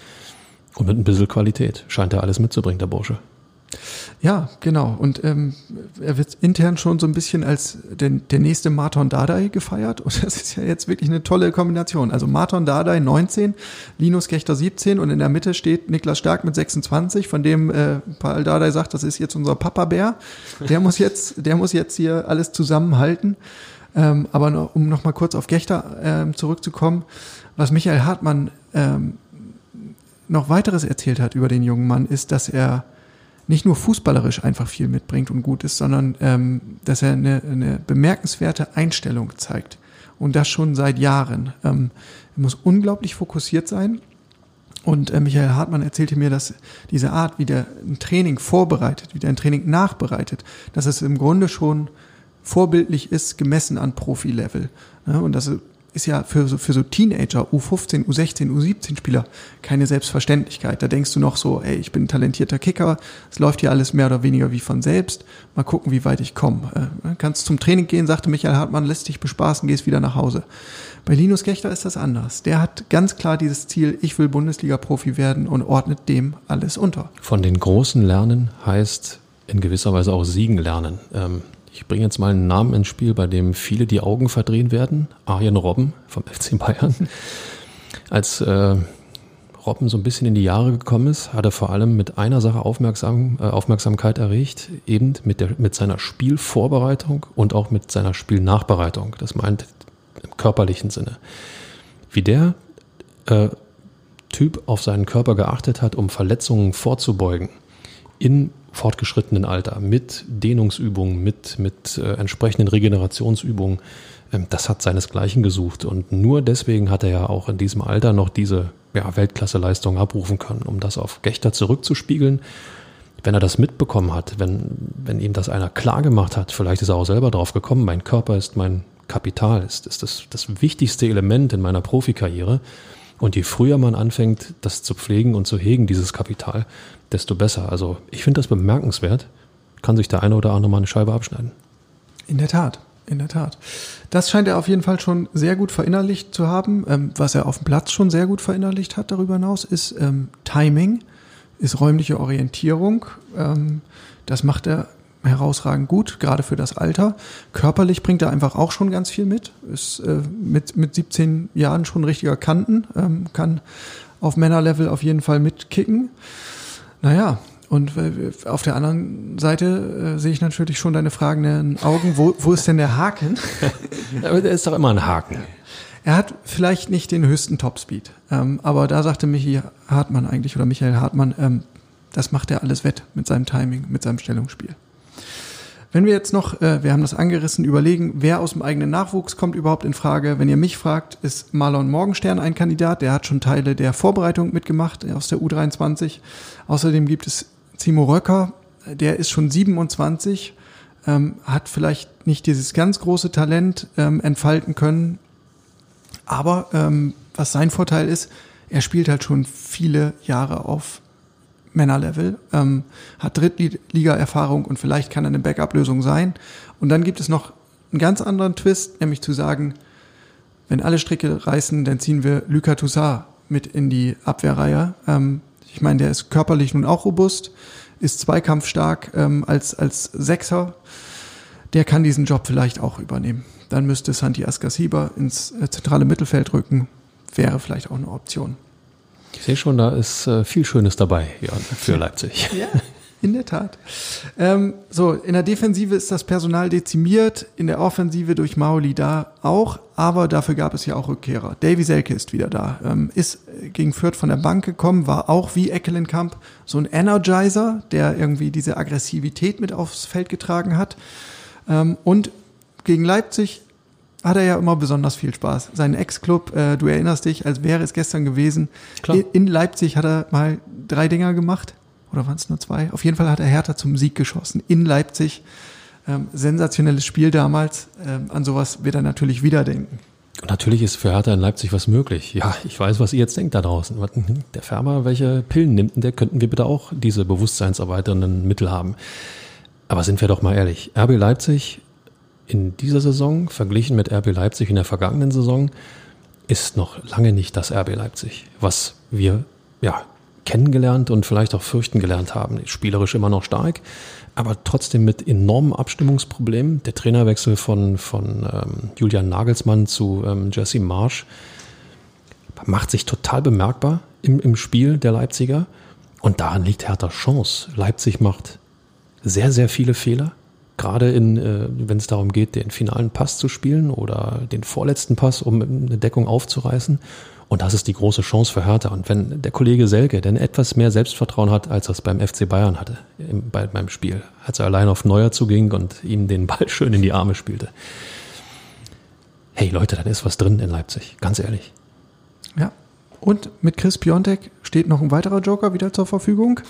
und mit ein bisschen Qualität. Scheint er alles mitzubringen, der Bursche. Ja, genau. Und ähm, er wird intern schon so ein bisschen als der, der nächste Marton Dardai gefeiert. Und das ist ja jetzt wirklich eine tolle Kombination. Also Marton Dardai 19, Linus Gechter 17 und in der Mitte steht Niklas Stark mit 26, von dem äh, Paul Dardai sagt, das ist jetzt unser Papa-Bär. Der muss jetzt, der muss jetzt hier alles zusammenhalten. Ähm, aber noch, um nochmal kurz auf Gechter ähm, zurückzukommen, was Michael Hartmann ähm, noch weiteres erzählt hat über den jungen Mann, ist, dass er nicht nur fußballerisch einfach viel mitbringt und gut ist, sondern ähm, dass er eine, eine bemerkenswerte Einstellung zeigt. Und das schon seit Jahren. Ähm, er muss unglaublich fokussiert sein. Und äh, Michael Hartmann erzählte mir, dass diese Art, wie der ein Training vorbereitet, wie der ein Training nachbereitet, dass es im Grunde schon vorbildlich ist, gemessen an Profi-Level. Ja, und dass ist ja für so, für so Teenager, U15, U16, U17-Spieler keine Selbstverständlichkeit. Da denkst du noch so, ey, ich bin ein talentierter Kicker, es läuft hier alles mehr oder weniger wie von selbst. Mal gucken, wie weit ich komme. Äh, kannst zum Training gehen, sagte Michael Hartmann, lässt dich bespaßen, gehst wieder nach Hause. Bei Linus Gechter ist das anders. Der hat ganz klar dieses Ziel, ich will Bundesliga-Profi werden und ordnet dem alles unter. Von den Großen lernen heißt in gewisser Weise auch siegen lernen. Ähm, ich bringe jetzt mal einen Namen ins Spiel, bei dem viele die Augen verdrehen werden. Arjen Robben vom FC Bayern. Als äh, Robben so ein bisschen in die Jahre gekommen ist, hat er vor allem mit einer Sache Aufmerksam, äh, Aufmerksamkeit erregt, eben mit, der, mit seiner Spielvorbereitung und auch mit seiner Spielnachbereitung. Das meint im körperlichen Sinne. Wie der äh, Typ auf seinen Körper geachtet hat, um Verletzungen vorzubeugen in fortgeschrittenen Alter mit Dehnungsübungen, mit, mit äh, entsprechenden Regenerationsübungen, ähm, das hat seinesgleichen gesucht. Und nur deswegen hat er ja auch in diesem Alter noch diese ja, Weltklasseleistung abrufen können, um das auf Gechter zurückzuspiegeln. Wenn er das mitbekommen hat, wenn, wenn ihm das einer klar gemacht hat, vielleicht ist er auch selber drauf gekommen, mein Körper ist mein Kapital, ist, ist das, das wichtigste Element in meiner Profikarriere. Und je früher man anfängt, das zu pflegen und zu hegen, dieses Kapital, desto besser. Also ich finde das bemerkenswert. Kann sich der eine oder andere mal eine Scheibe abschneiden. In der Tat. in der Tat. Das scheint er auf jeden Fall schon sehr gut verinnerlicht zu haben. Ähm, was er auf dem Platz schon sehr gut verinnerlicht hat darüber hinaus, ist ähm, Timing, ist räumliche Orientierung. Ähm, das macht er herausragend gut, gerade für das Alter. Körperlich bringt er einfach auch schon ganz viel mit. Ist äh, mit, mit 17 Jahren schon richtiger Kanten, ähm, kann auf Männerlevel auf jeden Fall mitkicken. Naja, und äh, auf der anderen Seite äh, sehe ich natürlich schon deine fragenden Augen. Wo, wo ist denn der Haken? aber der ist doch immer ein Haken. Er hat vielleicht nicht den höchsten Topspeed, ähm, aber da sagte Michi Hartmann eigentlich oder Michael Hartmann, ähm, das macht er alles wett mit seinem Timing, mit seinem Stellungsspiel. Wenn wir jetzt noch, äh, wir haben das angerissen, überlegen, wer aus dem eigenen Nachwuchs kommt überhaupt in Frage. Wenn ihr mich fragt, ist Marlon Morgenstern ein Kandidat. Der hat schon Teile der Vorbereitung mitgemacht aus der U23. Außerdem gibt es Timo Röcker, der ist schon 27, ähm, hat vielleicht nicht dieses ganz große Talent ähm, entfalten können, aber ähm, was sein Vorteil ist, er spielt halt schon viele Jahre auf Männerlevel, ähm, hat Drittliga-Erfahrung und vielleicht kann er eine Backup-Lösung sein. Und dann gibt es noch einen ganz anderen Twist, nämlich zu sagen, wenn alle Stricke reißen, dann ziehen wir Luca Toussaint mit in die Abwehrreihe. Ähm, ich meine, der ist körperlich nun auch robust, ist zweikampfstark ähm, als, als Sechser. Der kann diesen Job vielleicht auch übernehmen. Dann müsste Santi Ascasiba ins äh, zentrale Mittelfeld rücken. Wäre vielleicht auch eine Option. Ich sehe schon, da ist äh, viel Schönes dabei ja, für Leipzig. Ja, in der Tat. Ähm, so, in der Defensive ist das Personal dezimiert, in der Offensive durch Maoli da auch, aber dafür gab es ja auch Rückkehrer. Davy Selke ist wieder da, ähm, ist gegen Fürth von der Bank gekommen, war auch wie Eckelenkamp so ein Energizer, der irgendwie diese Aggressivität mit aufs Feld getragen hat. Ähm, und gegen Leipzig hat er ja immer besonders viel Spaß. Sein Ex-Club, äh, du erinnerst dich, als wäre es gestern gewesen. Klar. In Leipzig hat er mal drei Dinger gemacht. Oder waren es nur zwei? Auf jeden Fall hat er Hertha zum Sieg geschossen. In Leipzig. Ähm, sensationelles Spiel damals. Ähm, an sowas wird er natürlich wieder denken. Und natürlich ist für Hertha in Leipzig was möglich. Ja, ich weiß, was ihr jetzt denkt da draußen. Der Färber, welche Pillen nimmt denn der? Könnten wir bitte auch diese bewusstseinserweiternden Mittel haben? Aber sind wir doch mal ehrlich. RB Leipzig in dieser Saison, verglichen mit RB Leipzig in der vergangenen Saison, ist noch lange nicht das RB Leipzig, was wir ja kennengelernt und vielleicht auch fürchten gelernt haben. Spielerisch immer noch stark, aber trotzdem mit enormen Abstimmungsproblemen. Der Trainerwechsel von, von ähm, Julian Nagelsmann zu ähm, Jesse Marsch macht sich total bemerkbar im, im Spiel der Leipziger. Und daran liegt Hertha Chance. Leipzig macht sehr, sehr viele Fehler, gerade in, äh, wenn es darum geht, den finalen Pass zu spielen oder den vorletzten Pass, um eine Deckung aufzureißen. Und das ist die große Chance für Hertha. Und wenn der Kollege Selke denn etwas mehr Selbstvertrauen hat, als er es beim FC Bayern hatte, im, bei, beim Spiel, als er allein auf Neuer zuging und ihm den Ball schön in die Arme spielte. Hey Leute, dann ist was drin in Leipzig, ganz ehrlich. Und mit Chris Piontek steht noch ein weiterer Joker wieder zur Verfügung.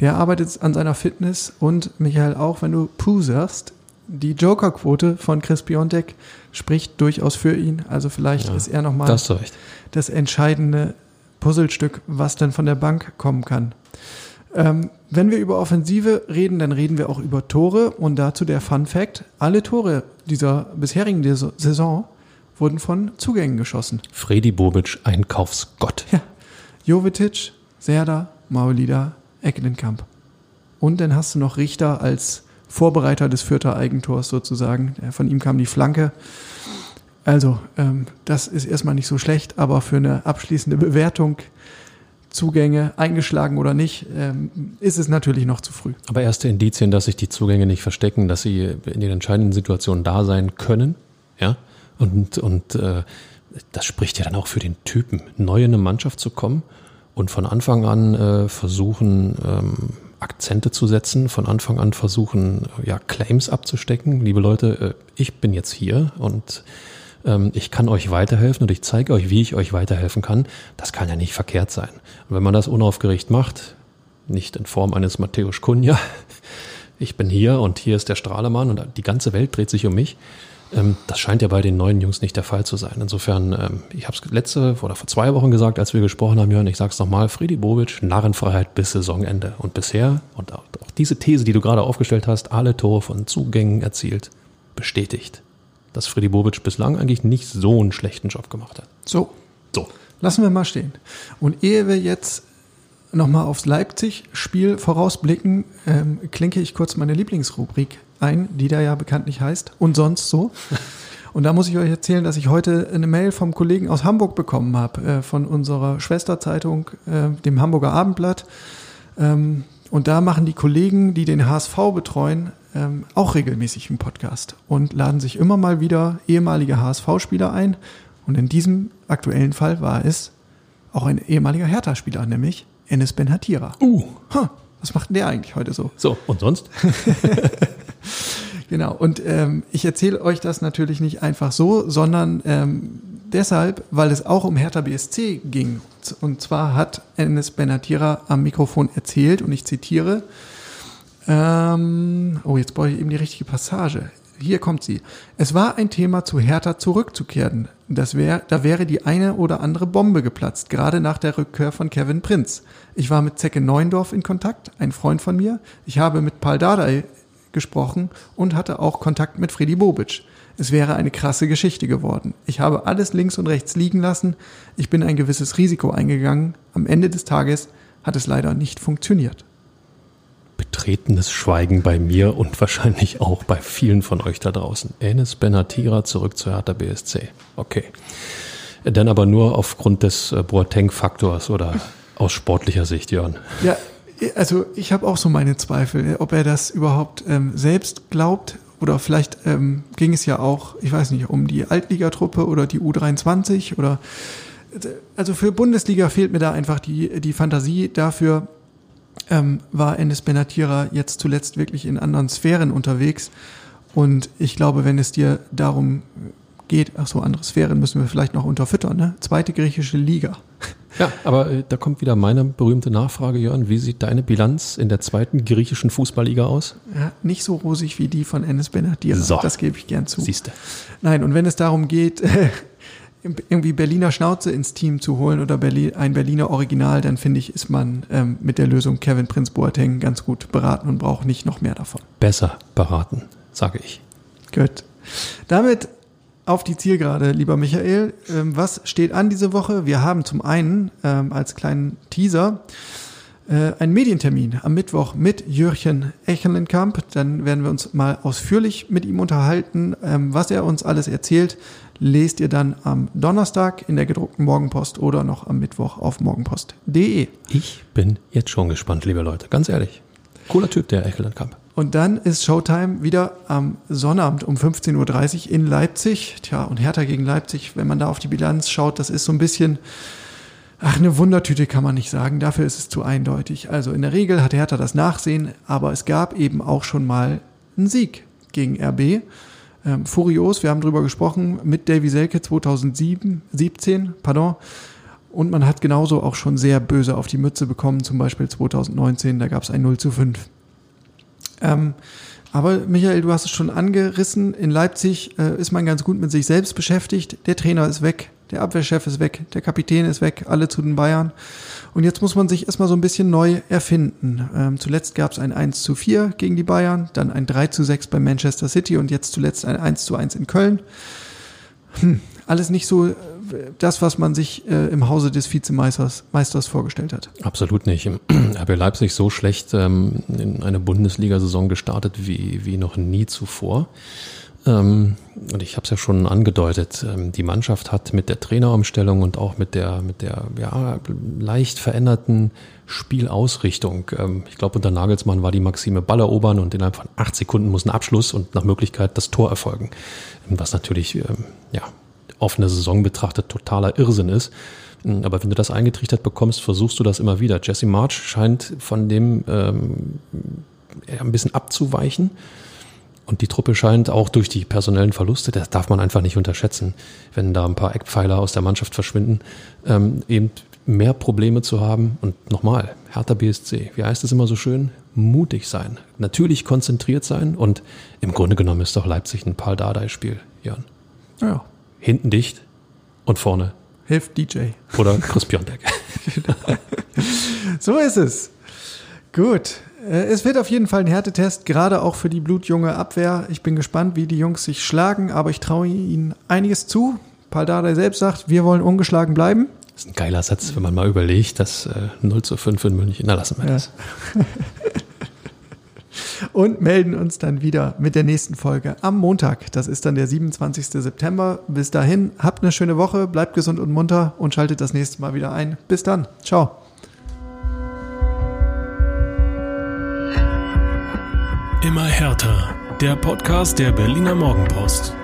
Der arbeitet an seiner Fitness und Michael auch, wenn du puserst. Die Joker-Quote von Chris Piontek spricht durchaus für ihn. Also vielleicht ja, ist er nochmal das, das entscheidende Puzzlestück, was dann von der Bank kommen kann. Ähm, wenn wir über Offensive reden, dann reden wir auch über Tore und dazu der Fun Fact. Alle Tore dieser bisherigen Saison wurden von Zugängen geschossen. Fredi Bobic, Einkaufsgott. Ja. Jovetic, Serda, Maulida, Eckelenkamp. Und dann hast du noch Richter als Vorbereiter des vierter Eigentors sozusagen. Von ihm kam die Flanke. Also, ähm, das ist erstmal nicht so schlecht, aber für eine abschließende Bewertung, Zugänge eingeschlagen oder nicht, ähm, ist es natürlich noch zu früh. Aber erste Indizien, dass sich die Zugänge nicht verstecken, dass sie in den entscheidenden Situationen da sein können, ja, und, und äh, das spricht ja dann auch für den Typen, neu in eine Mannschaft zu kommen und von Anfang an äh, versuchen, ähm, Akzente zu setzen, von Anfang an versuchen, ja, Claims abzustecken. Liebe Leute, äh, ich bin jetzt hier und ähm, ich kann euch weiterhelfen und ich zeige euch, wie ich euch weiterhelfen kann. Das kann ja nicht verkehrt sein. Und wenn man das unaufgeregt macht, nicht in Form eines Matthäus Kunja, ich bin hier und hier ist der Strahlemann und die ganze Welt dreht sich um mich, ähm, das scheint ja bei den neuen Jungs nicht der Fall zu sein. Insofern, ähm, ich habe es letzte oder vor zwei Wochen gesagt, als wir gesprochen haben, Jörn, ich sage es nochmal, Friedi Bobic, Narrenfreiheit bis Saisonende. Und bisher, und auch diese These, die du gerade aufgestellt hast, alle Tore von Zugängen erzielt, bestätigt. dass Freddy Bobic bislang eigentlich nicht so einen schlechten Job gemacht hat. So, So. lassen wir mal stehen. Und ehe wir jetzt nochmal aufs Leipzig-Spiel vorausblicken, ähm, klinke ich kurz meine Lieblingsrubrik ein, die da ja bekanntlich heißt und sonst so. Und da muss ich euch erzählen, dass ich heute eine Mail vom Kollegen aus Hamburg bekommen habe, äh, von unserer Schwesterzeitung, äh, dem Hamburger Abendblatt. Ähm, und da machen die Kollegen, die den HSV betreuen, ähm, auch regelmäßig einen Podcast und laden sich immer mal wieder ehemalige HSV-Spieler ein. Und in diesem aktuellen Fall war es auch ein ehemaliger Hertha-Spieler, nämlich Enes Ben Hatira. Uh. Ha, was macht denn der eigentlich heute so? So, und sonst? Genau, und ähm, ich erzähle euch das natürlich nicht einfach so, sondern ähm, deshalb, weil es auch um Hertha BSC ging. Und zwar hat Enes Benatira am Mikrofon erzählt, und ich zitiere, ähm, oh, jetzt brauche ich eben die richtige Passage. Hier kommt sie. Es war ein Thema, zu Hertha zurückzukehren. Das wär, da wäre die eine oder andere Bombe geplatzt, gerade nach der Rückkehr von Kevin Prinz. Ich war mit Zecke Neundorf in Kontakt, ein Freund von mir. Ich habe mit Paul Dardai gesprochen und hatte auch Kontakt mit Freddy Bobic. Es wäre eine krasse Geschichte geworden. Ich habe alles links und rechts liegen lassen. Ich bin ein gewisses Risiko eingegangen. Am Ende des Tages hat es leider nicht funktioniert. Betretenes Schweigen bei mir und wahrscheinlich auch bei vielen von euch da draußen. Enes Benatira zurück zu Hertha BSC. Okay. Dann aber nur aufgrund des äh, Boateng-Faktors oder aus sportlicher Sicht, Jörn. Ja, also ich habe auch so meine Zweifel, ob er das überhaupt ähm, selbst glaubt oder vielleicht ähm, ging es ja auch, ich weiß nicht, um die Altligatruppe oder die U23 oder also für Bundesliga fehlt mir da einfach die, die Fantasie dafür, ähm, war Enes Benatira jetzt zuletzt wirklich in anderen Sphären unterwegs. Und ich glaube, wenn es dir darum geht, ach so, andere Sphären müssen wir vielleicht noch unterfüttern, ne? Zweite griechische Liga. Ja, aber äh, da kommt wieder meine berühmte Nachfrage, Jörn. Wie sieht deine Bilanz in der zweiten griechischen Fußballliga aus? Ja, nicht so rosig wie die von Enes Benatira. So. Das gebe ich gern zu. Siehst du. Nein, und wenn es darum geht, äh, irgendwie Berliner Schnauze ins Team zu holen oder Berlin, ein Berliner Original, dann finde ich, ist man ähm, mit der Lösung Kevin Prinz Boateng ganz gut beraten und braucht nicht noch mehr davon. Besser beraten, sage ich. Gut. Damit auf die Zielgerade, lieber Michael. Ähm, was steht an diese Woche? Wir haben zum einen ähm, als kleinen Teaser äh, einen Medientermin am Mittwoch mit Jürgen Echelenkamp. Dann werden wir uns mal ausführlich mit ihm unterhalten. Ähm, was er uns alles erzählt, lest ihr dann am Donnerstag in der gedruckten Morgenpost oder noch am Mittwoch auf morgenpost.de. Ich bin jetzt schon gespannt, liebe Leute. Ganz ehrlich. Cooler Typ, der Echelenkamp. Und dann ist Showtime wieder am Sonnabend um 15.30 Uhr in Leipzig. Tja, und Hertha gegen Leipzig, wenn man da auf die Bilanz schaut, das ist so ein bisschen, ach, eine Wundertüte kann man nicht sagen. Dafür ist es zu eindeutig. Also in der Regel hat Hertha das Nachsehen, aber es gab eben auch schon mal einen Sieg gegen RB. Ähm, furios, wir haben drüber gesprochen, mit Davy Selke 2007, 17, pardon. Und man hat genauso auch schon sehr böse auf die Mütze bekommen, zum Beispiel 2019, da gab es ein 0 zu 5. Ähm, aber Michael, du hast es schon angerissen. In Leipzig äh, ist man ganz gut mit sich selbst beschäftigt. Der Trainer ist weg, der Abwehrchef ist weg, der Kapitän ist weg, alle zu den Bayern. Und jetzt muss man sich erstmal so ein bisschen neu erfinden. Ähm, zuletzt gab es ein 1 zu 4 gegen die Bayern, dann ein 3 zu 6 bei Manchester City und jetzt zuletzt ein 1 zu 1 in Köln. Hm, alles nicht so äh, das, was man sich äh, im Hause des Vizemeisters Meisters vorgestellt hat. Absolut nicht. RB Leipzig so schlecht ähm, in eine Bundesliga-Saison gestartet wie, wie noch nie zuvor. Ähm, und ich habe es ja schon angedeutet, ähm, die Mannschaft hat mit der Trainerumstellung und auch mit der, mit der ja, leicht veränderten Spielausrichtung, ähm, ich glaube unter Nagelsmann war die Maxime Ball erobern und innerhalb von acht Sekunden muss ein Abschluss und nach Möglichkeit das Tor erfolgen. Was natürlich ähm, offene Saison betrachtet totaler Irrsinn ist. Aber wenn du das eingetrichtert bekommst, versuchst du das immer wieder. Jesse March scheint von dem ähm, ein bisschen abzuweichen. Und die Truppe scheint auch durch die personellen Verluste, das darf man einfach nicht unterschätzen, wenn da ein paar Eckpfeiler aus der Mannschaft verschwinden, ähm, eben mehr Probleme zu haben. Und nochmal, Hertha BSC, wie heißt es immer so schön? Mutig sein, natürlich konzentriert sein und im Grunde genommen ist doch Leipzig ein Paul Dardai-Spiel, Jan. Ja, Hinten dicht und vorne hilft DJ. oder Chris Piontek. So ist es. Gut. Äh, es wird auf jeden Fall ein Härtetest, gerade auch für die blutjunge Abwehr. Ich bin gespannt, wie die Jungs sich schlagen, aber ich traue ihnen einiges zu. Paul Dardai selbst sagt, wir wollen ungeschlagen bleiben. Das ist ein geiler Satz, wenn man mal überlegt, dass äh, 0 zu 5 in München, na lassen wir das. und melden uns dann wieder mit der nächsten Folge am Montag. Das ist dann der 27. September. Bis dahin, habt eine schöne Woche, bleibt gesund und munter und schaltet das nächste Mal wieder ein. Bis dann. Ciao. Immer härter. Der Podcast der Berliner Morgenpost.